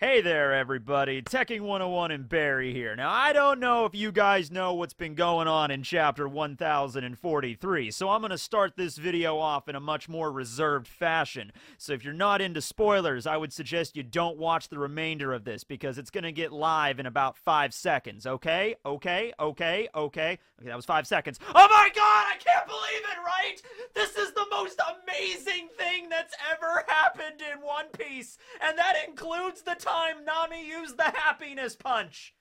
Hey there, everybody. Tekking 101 and Barry here. Now, I don't know if you guys know what's been going on in chapter 1043, so I'm going to start this video off in a much more reserved fashion. So if you're not into spoilers, I would suggest you don't watch the remainder of this because it's going to get live in about five seconds, okay? Okay, okay, okay. Okay, that was five seconds. Oh my god, I can't believe it, right? This is the most amazing thing that's ever happened in One Piece, and that includes the time Nami used the happiness punch.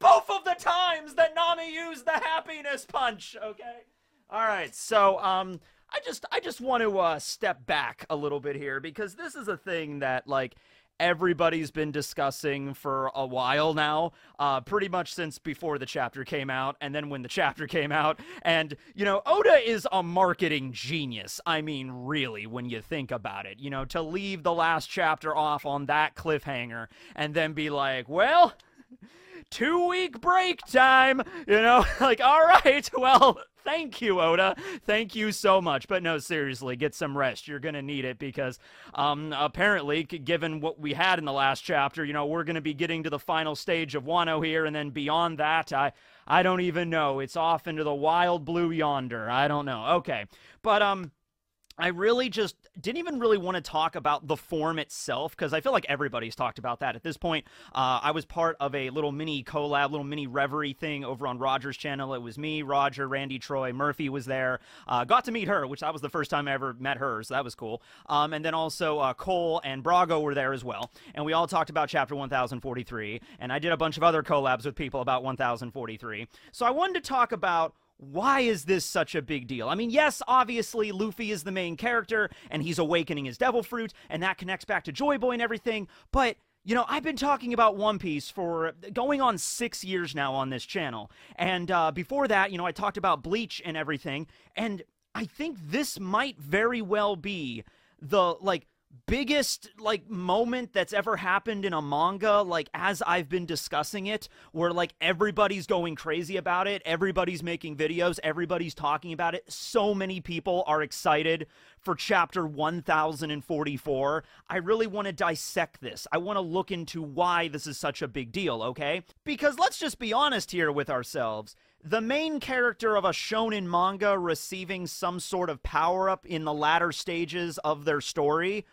Both of the times that Nami used the happiness punch, okay? All right. So, um I just I just want to uh step back a little bit here because this is a thing that like everybody's been discussing for a while now, uh, pretty much since before the chapter came out, and then when the chapter came out. And, you know, Oda is a marketing genius. I mean, really, when you think about it. You know, to leave the last chapter off on that cliffhanger and then be like, well, two week break time. You know, like, all right, well, thank you, Oda. Thank you so much. But no, seriously, get some rest. You're going to need it because um, apparently, given what we had in the last chapter, you know, we're going to be getting to the final stage of Wano here. And then beyond that, I. I don't even know. It's off into the wild blue yonder. I don't know. Okay. But um I really just didn't even really want to talk about the form itself because I feel like everybody's talked about that at this point. Uh, I was part of a little mini collab, little mini reverie thing over on Roger's channel. It was me, Roger, Randy, Troy, Murphy was there. Uh, got to meet her, which that was the first time I ever met her, so that was cool. Um, and then also uh, Cole and Brago were there as well, and we all talked about Chapter 1043. And I did a bunch of other collabs with people about 1043. So I wanted to talk about why is this such a big deal? I mean, yes, obviously, Luffy is the main character, and he's awakening his devil fruit, and that connects back to Joy Boy and everything, but. You know, I've been talking about One Piece for going on six years now on this channel. And uh, before that, you know, I talked about Bleach and everything. And I think this might very well be the, like, biggest like moment that's ever happened in a manga like as I've been discussing it where like everybody's going crazy about it everybody's making videos everybody's talking about it so many people are excited for chapter 1044 I really want to dissect this. I want to look into why this is such a big deal okay? Because let's just be honest here with ourselves. The main character of a shonen manga receiving some sort of power up in the latter stages of their story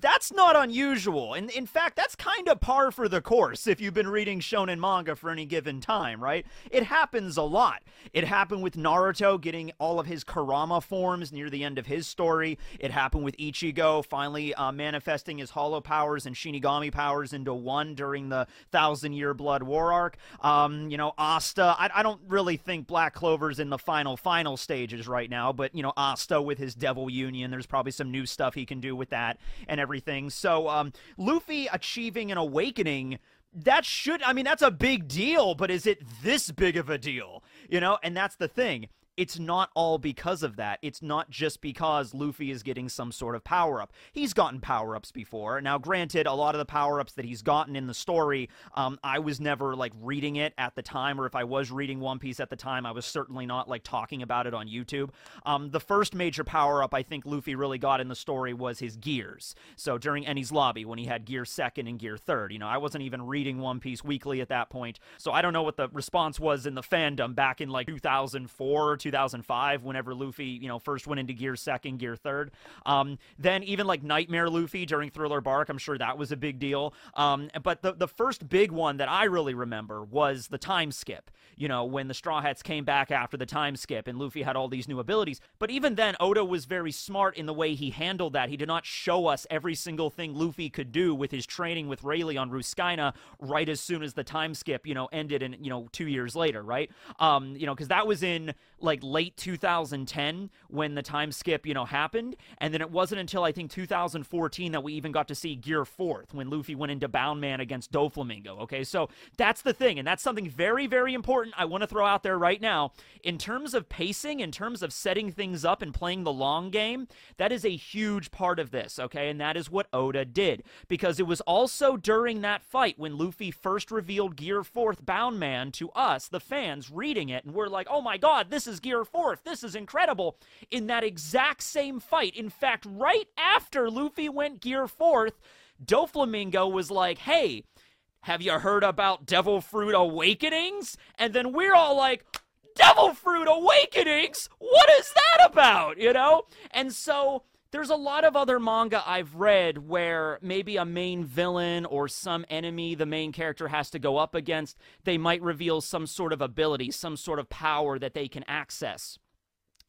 that's not unusual. And in fact, that's kind of par for the course if you've been reading shonen manga for any given time, right? It happens a lot. It happened with Naruto getting all of his Kurama forms near the end of his story. It happened with Ichigo finally uh, manifesting his hollow powers and Shinigami powers into one during the Thousand Year Blood War arc. Um, you know, Asta, I, I don't really think Black Clover's in the final, final stages right now, but, you know, Asta with his Devil Union, there's probably some new stuff he can do with that and everything. So, um, Luffy achieving an awakening that should i mean that's a big deal but is it this big of a deal you know and that's the thing it's not all because of that. It's not just because Luffy is getting some sort of power up. He's gotten power ups before. Now, granted, a lot of the power ups that he's gotten in the story, um, I was never like reading it at the time, or if I was reading One Piece at the time, I was certainly not like talking about it on YouTube. Um, the first major power up I think Luffy really got in the story was his gears. So during Enies Lobby, when he had Gear Second and Gear Third, you know, I wasn't even reading One Piece weekly at that point, so I don't know what the response was in the fandom back in like 2004 2005, whenever Luffy, you know, first went into Gear Second, Gear Third. Um, then even like Nightmare Luffy during Thriller Bark, I'm sure that was a big deal. Um, but the the first big one that I really remember was the time skip. You know, when the Straw Hats came back after the time skip and Luffy had all these new abilities. But even then, Oda was very smart in the way he handled that. He did not show us every single thing Luffy could do with his training with Rayleigh on Rusukaina right as soon as the time skip, you know, ended and, you know, two years later, right? Um, you know, because that was in like late 2010 when the time skip, you know, happened. And then it wasn't until I think 2014 that we even got to see Gear Fourth when Luffy went into Bound Man against Doflamingo. Okay, so that's the thing. And that's something very, very important I want to throw out there right now. In terms of pacing, in terms of setting things up and playing the long game, that is a huge part of this. Okay, and that is what Oda did. Because it was also during that fight when Luffy first revealed Gear Fourth Bound Man to us, the fans, reading it, and we're like, oh my god, this is Gear Fourth. This is incredible. In that exact same fight, in fact, right after Luffy went Gear Fourth, Doflamingo was like, hey, have you heard about Devil Fruit Awakenings? And then we're all like, Devil Fruit Awakenings? What is that about? You know? And so there's a lot of other manga I've read where maybe a main villain or some enemy the main character has to go up against, they might reveal some sort of ability, some sort of power that they can access.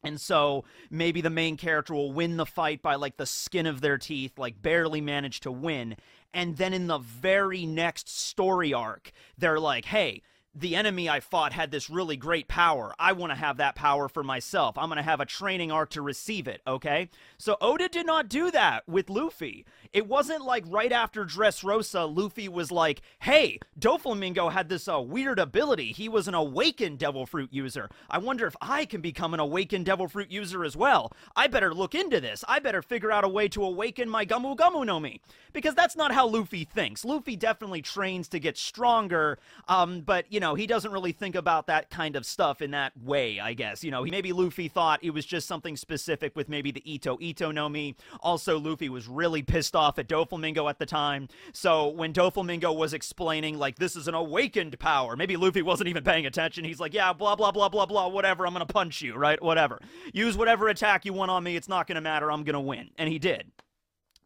And so maybe the main character will win the fight by like the skin of their teeth, like barely manage to win. And then in the very next story arc, they're like, hey, the enemy I fought had this really great power. I want to have that power for myself. I'm going to have a training arc to receive it, okay? So Oda did not do that with Luffy. It wasn't like right after Dressrosa, Luffy was like, hey, Doflamingo had this uh, weird ability. He was an awakened Devil Fruit user. I wonder if I can become an awakened Devil Fruit user as well. I better look into this. I better figure out a way to awaken my Gomu Gomu no Mi. Because that's not how Luffy thinks. Luffy definitely trains to get stronger, um, but, you know, know, he doesn't really think about that kind of stuff in that way, I guess. You know, he, maybe Luffy thought it was just something specific with maybe the Ito Ito no Mi. Also, Luffy was really pissed off at Doflamingo at the time. So when Doflamingo was explaining, like, this is an awakened power, maybe Luffy wasn't even paying attention. He's like, yeah, blah, blah, blah, blah, blah, whatever. I'm going to punch you, right? Whatever. Use whatever attack you want on me. It's not going to matter. I'm going to win. And he did.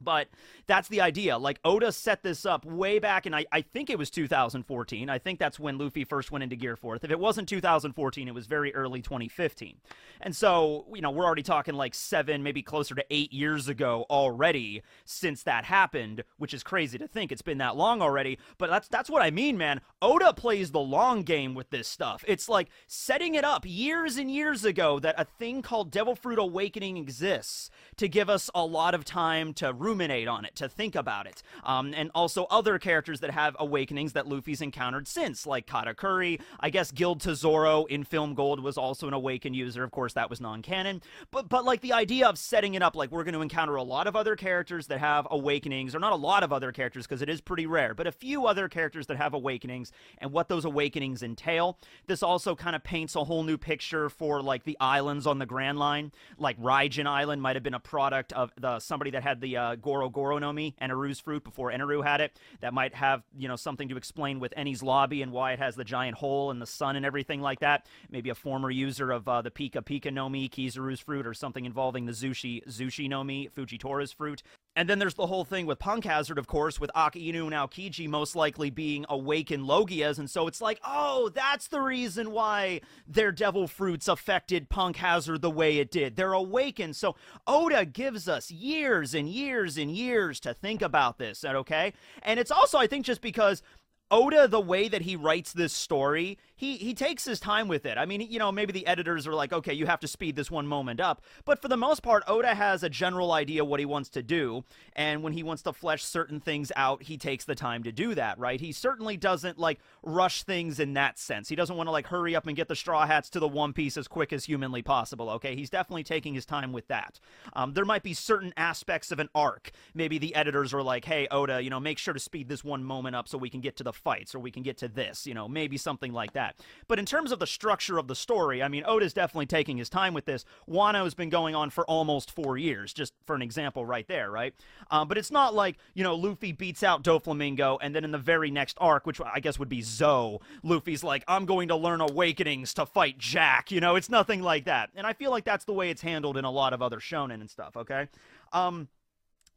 But that's the idea. Like Oda set this up way back and I, I think it was 2014. I think that's when Luffy first went into Gear Fourth. If it wasn't 2014, it was very early 2015. And so, you know, we're already talking like seven, maybe closer to eight years ago already since that happened, which is crazy to think it's been that long already. But that's that's what I mean, man. Oda plays the long game with this stuff. It's like setting it up years and years ago that a thing called Devil Fruit Awakening exists to give us a lot of time to ruminate on it to think about it. Um, and also other characters that have awakenings that Luffy's encountered since, like Katakuri. I guess Gild Tesoro in Film Gold was also an awakened user. Of course, that was non-canon. But but like the idea of setting it up like we're going to encounter a lot of other characters that have awakenings, or not a lot of other characters because it is pretty rare, but a few other characters that have awakenings and what those awakenings entail. This also kind of paints a whole new picture for like the islands on the Grand Line. Like Raijin Island might have been a product of the somebody that had the uh, Goro Goro no Mi, Eneru's fruit before Eneru had it. That might have, you know, something to explain with Enies Lobby and why it has the giant hole and the sun and everything like that. Maybe a former user of uh, the Pika Pika no Mi, Kizaru's fruit, or something involving the Zushi Zushi no Mi, Fujitora's fruit. And then there's the whole thing with Punk Hazard, of course, with Akainu and Aokiji most likely being awakened Logias. And so it's like, oh, that's the reason why their devil fruits affected Punk Hazard the way it did. They're awakened. So Oda gives us years and years and years to think about this, okay? And it's also, I think, just because Oda, the way that he writes this story, he he takes his time with it. I mean, you know, maybe the editors are like, okay, you have to speed this one moment up, but for the most part, Oda has a general idea what he wants to do, and when he wants to flesh certain things out, he takes the time to do that, right? He certainly doesn't like rush things in that sense. He doesn't want to like hurry up and get the Straw Hats to the One Piece as quick as humanly possible. Okay, he's definitely taking his time with that. Um, there might be certain aspects of an arc. Maybe the editors are like, hey, Oda, you know, make sure to speed this one moment up so we can get to the fights, or we can get to this, you know, maybe something like that. But in terms of the structure of the story, I mean, Oda's definitely taking his time with this. Wano's been going on for almost four years, just for an example right there, right? Um, but it's not like, you know, Luffy beats out Doflamingo, and then in the very next arc, which I guess would be Zou, Luffy's like, I'm going to learn Awakenings to fight Jack. You know, it's nothing like that. And I feel like that's the way it's handled in a lot of other shonen and stuff, okay? Um,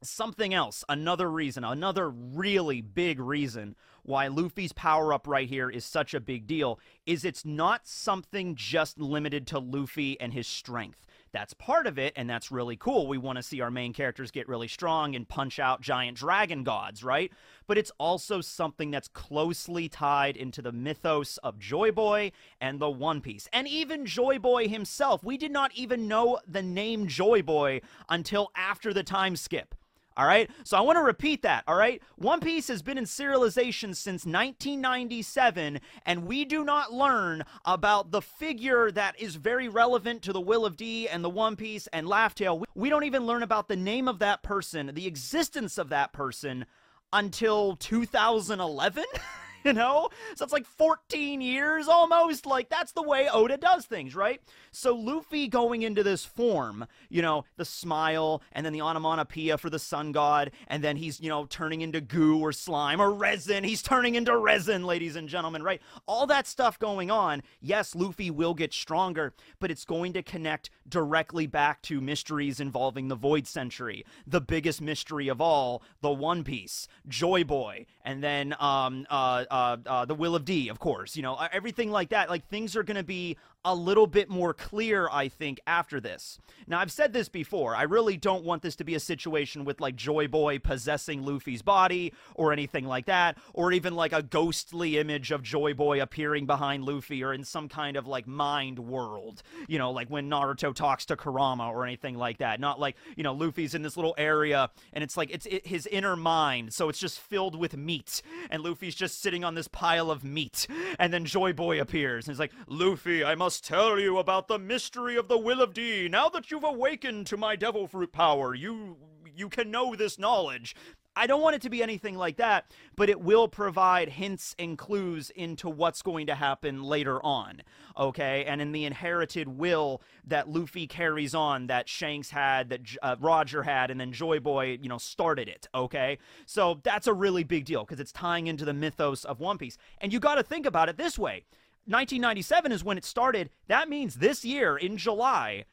something else, another reason, another really big reason why Luffy's power up right here is such a big deal is it's not something just limited to Luffy and his strength. That's part of it, and that's really cool. We want to see our main characters get really strong and punch out giant dragon gods, right? But it's also something that's closely tied into the mythos of Joy Boy and the One Piece. And even Joy Boy himself. We did not even know the name Joy Boy until after the time skip. All right. So I want to repeat that. All right. One Piece has been in serialization since 1997, and we do not learn about the figure that is very relevant to the Will of D and the One Piece and Laugh Tale. We don't even learn about the name of that person, the existence of that person until 2011. you know? So it's like 14 years almost. Like, that's the way Oda does things, right? So Luffy going into this form, you know, the smile and then the onomatopoeia for the sun god, and then he's, you know, turning into goo or slime or resin. He's turning into resin, ladies and gentlemen, right? All that stuff going on. Yes, Luffy will get stronger, but it's going to connect directly back to mysteries involving the Void Century, the biggest mystery of all, the One Piece, Joy Boy, and then um, uh, uh, uh, the Will of D, of course. You know, everything like that. Like things are going to be a little bit more clear, I think, after this. Now, I've said this before. I really don't want this to be a situation with like Joy Boy possessing Luffy's body or anything like that, or even like a ghostly image of Joy Boy appearing behind Luffy or in some kind of like mind world, you know, like when Naruto talks to Kurama or anything like that. Not like, you know, Luffy's in this little area and it's like it's it, his inner mind, so it's just filled with meat, and Luffy's just sitting on this pile of meat, and then Joy Boy appears and he's like, Luffy, I must must tell you about the mystery of the Will of D. Now that you've awakened to my devil fruit power, you you can know this knowledge. I don't want it to be anything like that, but it will provide hints and clues into what's going to happen later on. Okay, and in the inherited will that Luffy carries on, that Shanks had, that uh, Roger had, and then Joy Boy, you know, started it. Okay, so that's a really big deal because it's tying into the mythos of One Piece. And you got to think about it this way 1997 is when it started. That means this year in July,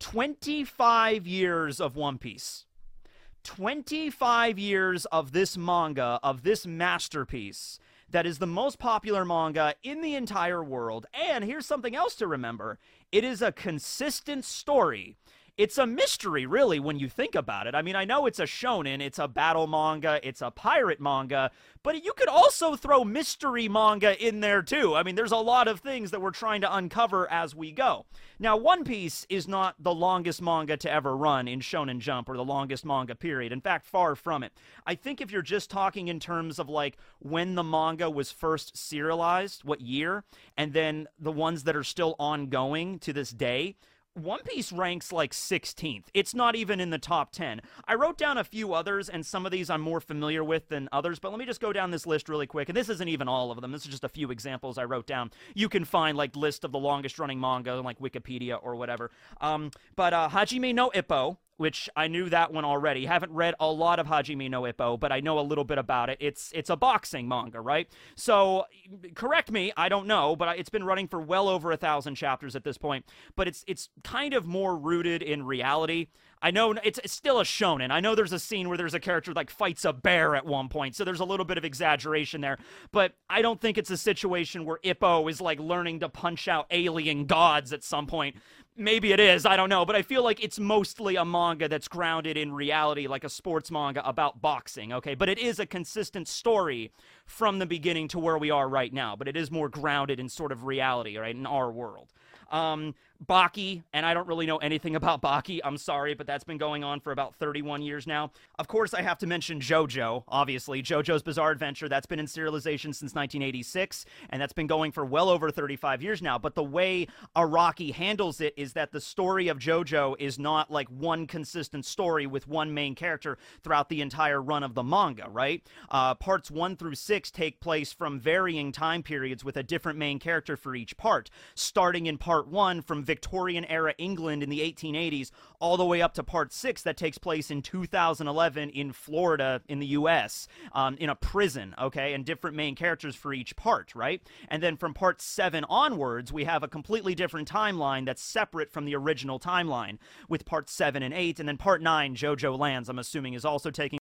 25 years of One Piece. 25 years of this manga, of this masterpiece that is the most popular manga in the entire world. And here's something else to remember it is a consistent story it's a mystery, really, when you think about it. I mean, I know it's a shonen, it's a battle manga, it's a pirate manga, but you could also throw mystery manga in there too. I mean, there's a lot of things that we're trying to uncover as we go. Now, One Piece is not the longest manga to ever run in Shonen Jump or the longest manga period. In fact, far from it. I think if you're just talking in terms of like when the manga was first serialized, what year, and then the ones that are still ongoing to this day, one Piece ranks like 16th. It's not even in the top 10. I wrote down a few others, and some of these I'm more familiar with than others, but let me just go down this list really quick. And this isn't even all of them. This is just a few examples I wrote down. You can find like list of the longest running manga like Wikipedia or whatever. Um, but uh, Hajime no Ippo which I knew that one already. Haven't read a lot of Hajime no Ippo, but I know a little bit about it. It's it's a boxing manga, right? So correct me, I don't know, but it's been running for well over a thousand chapters at this point. But it's it's kind of more rooted in reality. I know it's, it's still a shonen. I know there's a scene where there's a character like fights a bear at one point, so there's a little bit of exaggeration there. But I don't think it's a situation where Ippo is like learning to punch out alien gods at some point. Maybe it is, I don't know, but I feel like it's mostly a manga that's grounded in reality, like a sports manga about boxing, okay? But it is a consistent story from the beginning to where we are right now, but it is more grounded in sort of reality, right, in our world. Um, Baki, and I don't really know anything about Baki. I'm sorry, but that's been going on for about 31 years now. Of course, I have to mention JoJo, obviously. JoJo's Bizarre Adventure, that's been in serialization since 1986, and that's been going for well over 35 years now. But the way Araki handles it is that the story of JoJo is not like one consistent story with one main character throughout the entire run of the manga, right? Uh, parts one through six take place from varying time periods with a different main character for each part, starting in part one from Victorian era England in the 1880s, all the way up to part six that takes place in 2011 in Florida in the U.S. Um, in a prison, okay, and different main characters for each part, right? And then from part seven onwards, we have a completely different timeline that's separate from the original timeline with part seven and eight, and then part nine, JoJo Lands, I'm assuming, is also taking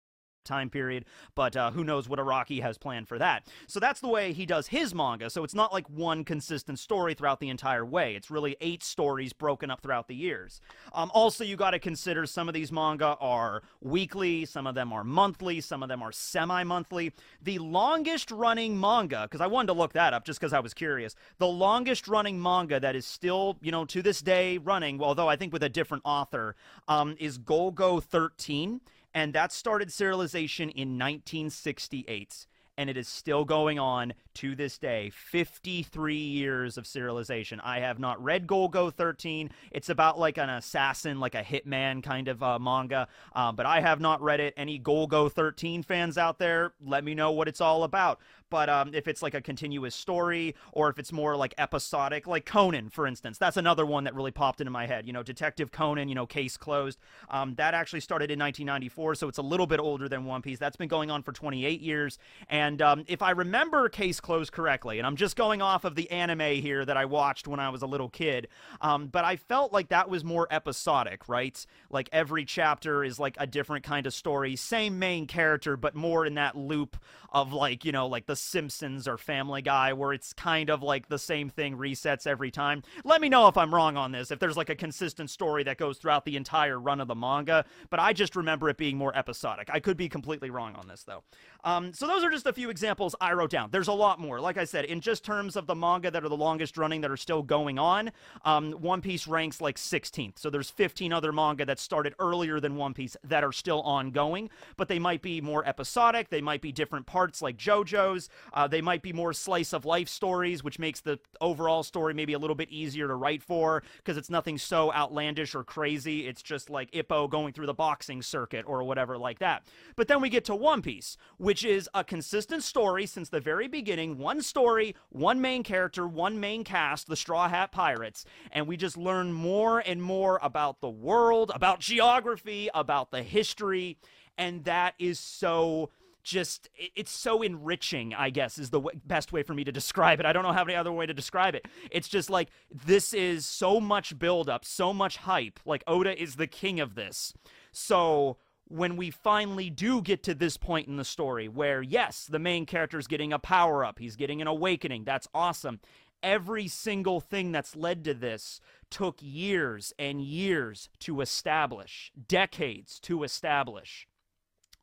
time period, but uh, who knows what Araki has planned for that. So that's the way he does his manga. So it's not like one consistent story throughout the entire way. It's really eight stories broken up throughout the years. Um, also, you got to consider some of these manga are weekly, some of them are monthly, some of them are semi monthly. The longest running manga, because I wanted to look that up just because I was curious, the longest running manga that is still, you know, to this day running, although I think with a different author, um, is Golgo 13 and that started serialization in 1968 and it is still going on to this day 53 years of serialization i have not read golgo 13 it's about like an assassin like a hitman kind of uh, manga uh, but i have not read it any golgo 13 fans out there let me know what it's all about but um, if it's like a continuous story or if it's more like episodic, like Conan, for instance, that's another one that really popped into my head. You know, Detective Conan, you know, case closed. Um, that actually started in 1994, so it's a little bit older than One Piece. That's been going on for 28 years. And um, if I remember Case Closed correctly, and I'm just going off of the anime here that I watched when I was a little kid, um, but I felt like that was more episodic, right? Like every chapter is like a different kind of story, same main character, but more in that loop of like, you know, like the Simpsons or Family Guy, where it's kind of like the same thing resets every time. Let me know if I'm wrong on this, if there's like a consistent story that goes throughout the entire run of the manga, but I just remember it being more episodic. I could be completely wrong on this, though. Um, so those are just a few examples I wrote down. There's a lot more. Like I said, in just terms of the manga that are the longest running that are still going on, um, One Piece ranks like 16th. So there's 15 other manga that started earlier than One Piece that are still ongoing, but they might be more episodic. They might be different parts like JoJo's. Uh, they might be more slice of life stories, which makes the overall story maybe a little bit easier to write for because it's nothing so outlandish or crazy. It's just like Ippo going through the boxing circuit or whatever like that. But then we get to One Piece, which is a consistent story since the very beginning. One story, one main character, one main cast, the Straw Hat Pirates. And we just learn more and more about the world, about geography, about the history. And that is so just it's so enriching i guess is the best way for me to describe it i don't know how any other way to describe it it's just like this is so much build up so much hype like oda is the king of this so when we finally do get to this point in the story where yes the main character is getting a power up he's getting an awakening that's awesome every single thing that's led to this took years and years to establish decades to establish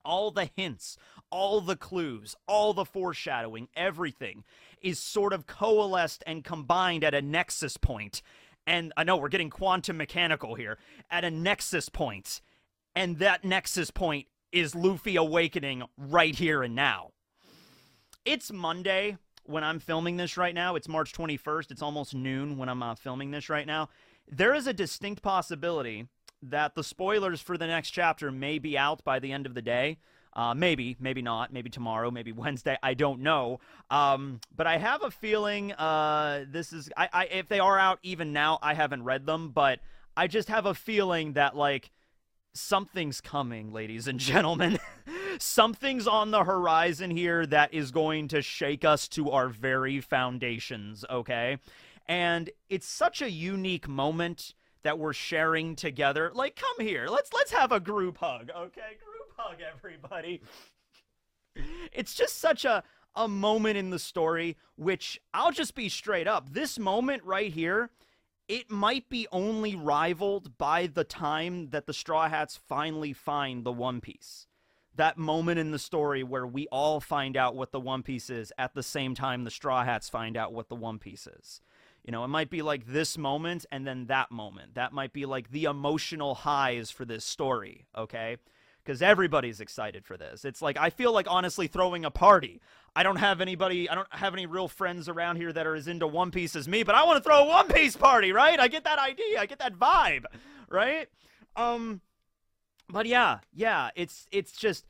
all the hints, all the clues, all the foreshadowing, everything is sort of coalesced and combined at a nexus point. And I know we're getting quantum mechanical here, at a nexus point. And that nexus point is Luffy awakening right here and now. It's Monday when I'm filming this right now. It's March 21st. It's almost noon when I'm uh, filming this right now. There is a distinct possibility that the spoilers for the next chapter may be out by the end of the day. Uh, maybe, maybe not. Maybe tomorrow, maybe Wednesday. I don't know. Um, but I have a feeling uh, this is. I, I, if they are out even now, I haven't read them, but I just have a feeling that like something's coming, ladies and gentlemen. something's on the horizon here that is going to shake us to our very foundations. Okay, and it's such a unique moment that we're sharing together. Like, come here. Let's let's have a group hug, okay? Group hug, everybody. it's just such a a moment in the story which I'll just be straight up. This moment right here, it might be only rivaled by the time that the Straw Hats finally find the One Piece. That moment in the story where we all find out what the One Piece is at the same time the Straw Hats find out what the One Piece is You know, it might be like this moment and then that moment. That might be like the emotional highs for this story, okay? Because everybody's excited for this. It's like, I feel like honestly throwing a party. I don't have anybody, I don't have any real friends around here that are as into One Piece as me, but I want to throw a One Piece party, right? I get that idea, I get that vibe, right? Um, but yeah, yeah, it's it's just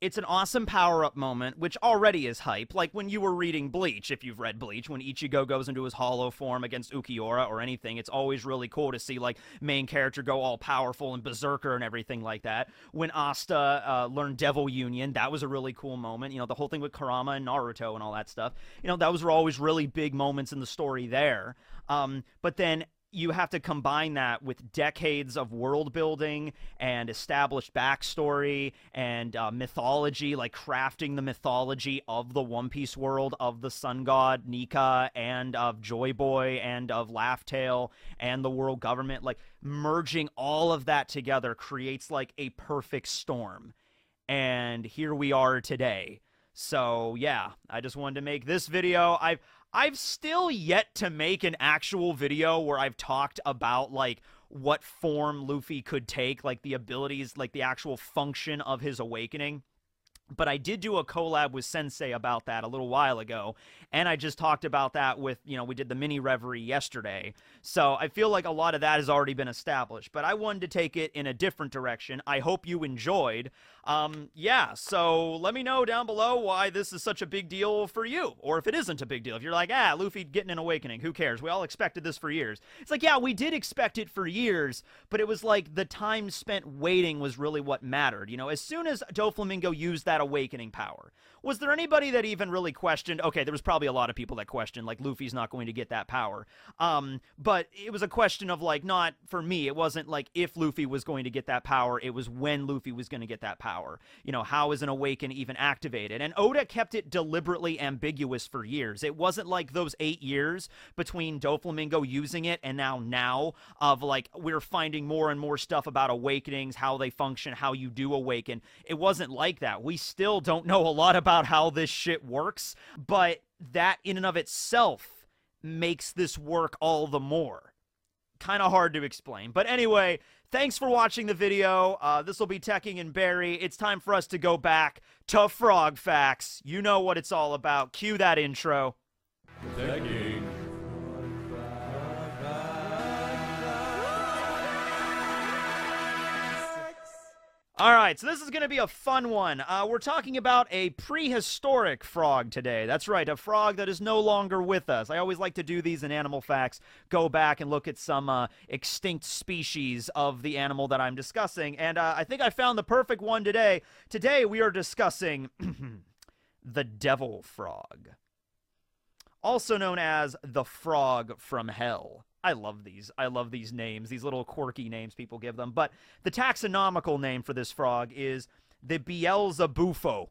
it's an awesome power up moment, which already is hype. Like when you were reading Bleach, if you've read Bleach, when Ichigo goes into his hollow form against Ulquiorra or anything, it's always really cool to see like main character go all powerful and berserker and everything like that. When Asta uh, learned Devil Union, that was a really cool moment. You know, the whole thing with Kurama and Naruto and all that stuff. You know, those were always really big moments in the story there. Um, but then you have to combine that with decades of world building and established backstory and uh, mythology, like crafting the mythology of the One Piece world, of the sun god Nika, and of Joy Boy, and of Laugh Tale, and the world government. Like merging all of that together creates like a perfect storm. And here we are today. So yeah, I just wanted to make this video. I've I've still yet to make an actual video where I've talked about like what form Luffy could take, like the abilities, like the actual function of his awakening. But I did do a collab with Sensei about that a little while ago, and I just talked about that with, you know, we did the mini reverie yesterday. So I feel like a lot of that has already been established, but I wanted to take it in a different direction. I hope you enjoyed. Um, yeah, so let me know down below why this is such a big deal for you, or if it isn't a big deal. If you're like, ah, Luffy getting an awakening, who cares? We all expected this for years. It's like, yeah, we did expect it for years, but it was like the time spent waiting was really what mattered. You know, as soon as Doflamingo used that awakening power, was there anybody that even really questioned? Okay, there was probably a lot of people that questioned, like, Luffy's not going to get that power. Um, but it was a question of, like, not for me, it wasn't like if Luffy was going to get that power, it was when Luffy was going to get that power. You know, how is an awaken even activated? And Oda kept it deliberately ambiguous for years. It wasn't like those eight years between Doflamingo using it and now now of like we're finding more and more stuff about awakenings, how they function, how you do awaken. It wasn't like that. We still don't know a lot about how this shit works, but that in and of itself makes this work all the more. Kind of hard to explain. But anyway, thanks for watching the video. Uh, this will be Tekking and Barry. It's time for us to go back to Frog Facts. You know what it's all about. Cue that intro. Tekking. All right, so this is going to be a fun one. Uh, we're talking about a prehistoric frog today. That's right, a frog that is no longer with us. I always like to do these in Animal Facts, go back and look at some uh, extinct species of the animal that I'm discussing. And uh, I think I found the perfect one today. Today we are discussing the devil frog, also known as the frog from hell. I love these. I love these names, these little quirky names people give them. But the taxonomical name for this frog is the Beelzebufo.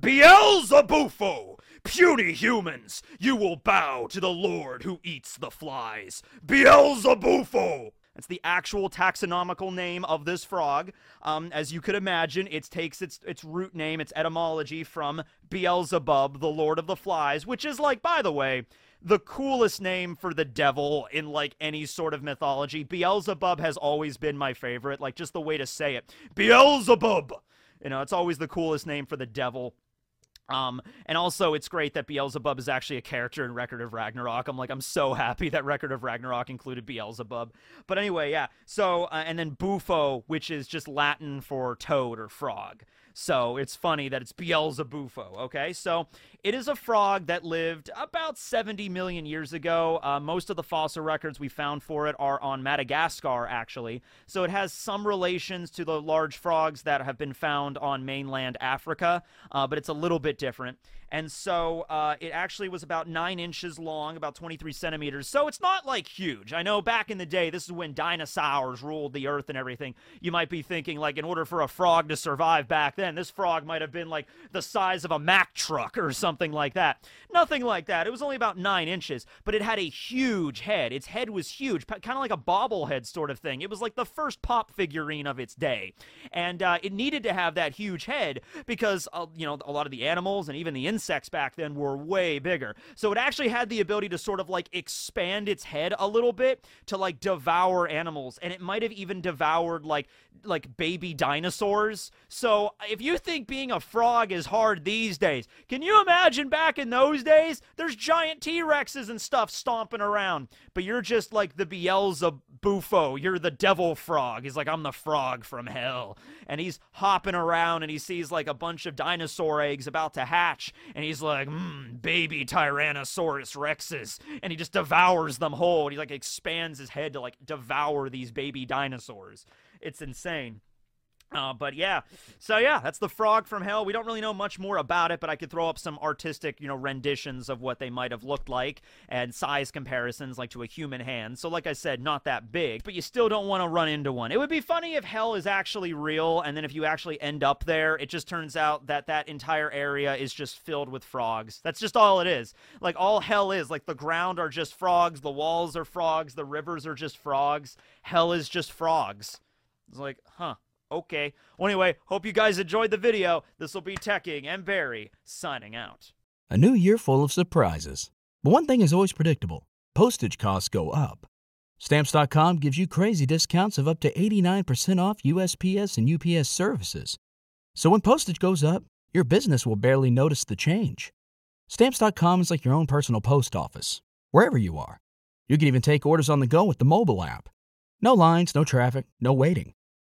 Beelzebufo! Puny humans, you will bow to the Lord who eats the flies. Beelzebufo! That's the actual taxonomical name of this frog. Um, as you could imagine, it takes its its root name, its etymology from Beelzebub, the Lord of the Flies, which is like, by the way, the coolest name for the devil in like any sort of mythology. Beelzebub has always been my favorite, like just the way to say it. Beelzebub. You know, it's always the coolest name for the devil. Um, and also, it's great that Beelzebub is actually a character in Record of Ragnarok. I'm like, I'm so happy that Record of Ragnarok included Beelzebub. But anyway, yeah. So, uh, and then Bufo, which is just Latin for toad or frog. So it's funny that it's Beelzebufo, okay? So it is a frog that lived about 70 million years ago. Uh, most of the fossil records we found for it are on Madagascar, actually. So it has some relations to the large frogs that have been found on mainland Africa, uh, but it's a little bit different. And so uh, it actually was about nine inches long, about 23 centimeters. So it's not like huge. I know back in the day, this is when dinosaurs ruled the earth and everything. You might be thinking, like, in order for a frog to survive back then, this frog might have been like the size of a Mack truck or something like that. Nothing like that. It was only about nine inches, but it had a huge head. Its head was huge, kind of like a bobblehead sort of thing. It was like the first pop figurine of its day. And uh, it needed to have that huge head because, uh, you know, a lot of the animals and even the insects insects back then were way bigger. So it actually had the ability to sort of like expand its head a little bit to like devour animals and it might have even devoured like like baby dinosaurs. So if you think being a frog is hard these days, can you imagine back in those days? There's giant T-Rexes and stuff stomping around, but you're just like the Beelzebufo. You're the devil frog. He's like I'm the frog from hell. And he's hopping around and he sees like a bunch of dinosaur eggs about to hatch and he's like, "Mmm, baby Tyrannosaurus rexes." And he just devours them whole. And he like expands his head to like devour these baby dinosaurs. It's insane. Uh, but yeah, so yeah, that's the frog from hell. We don't really know much more about it, but I could throw up some artistic, you know, renditions of what they might have looked like and size comparisons, like to a human hand. So, like I said, not that big, but you still don't want to run into one. It would be funny if hell is actually real, and then if you actually end up there, it just turns out that that entire area is just filled with frogs. That's just all it is. Like all hell is. Like the ground are just frogs, the walls are frogs, the rivers are just frogs. Hell is just frogs. It's like, huh. Okay. Well, anyway, hope you guys enjoyed the video. This will be Tekking and Barry signing out. A new year full of surprises. But one thing is always predictable postage costs go up. Stamps.com gives you crazy discounts of up to 89% off USPS and UPS services. So when postage goes up, your business will barely notice the change. Stamps.com is like your own personal post office, wherever you are. You can even take orders on the go with the mobile app. No lines, no traffic, no waiting.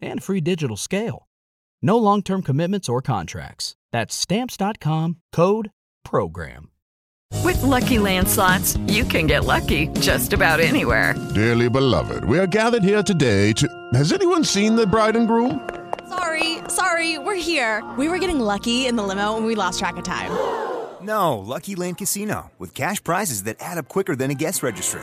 and free digital scale. No long term commitments or contracts. That's Stamps.com code PROGRAM. With Lucky Land slots, you can get lucky just about anywhere. Dearly beloved, we are gathered here today to. Has anyone seen the bride and groom? Sorry, sorry, we're here. We were getting lucky in the limo and we lost track of time. No, Lucky Land Casino, with cash prizes that add up quicker than a guest registry.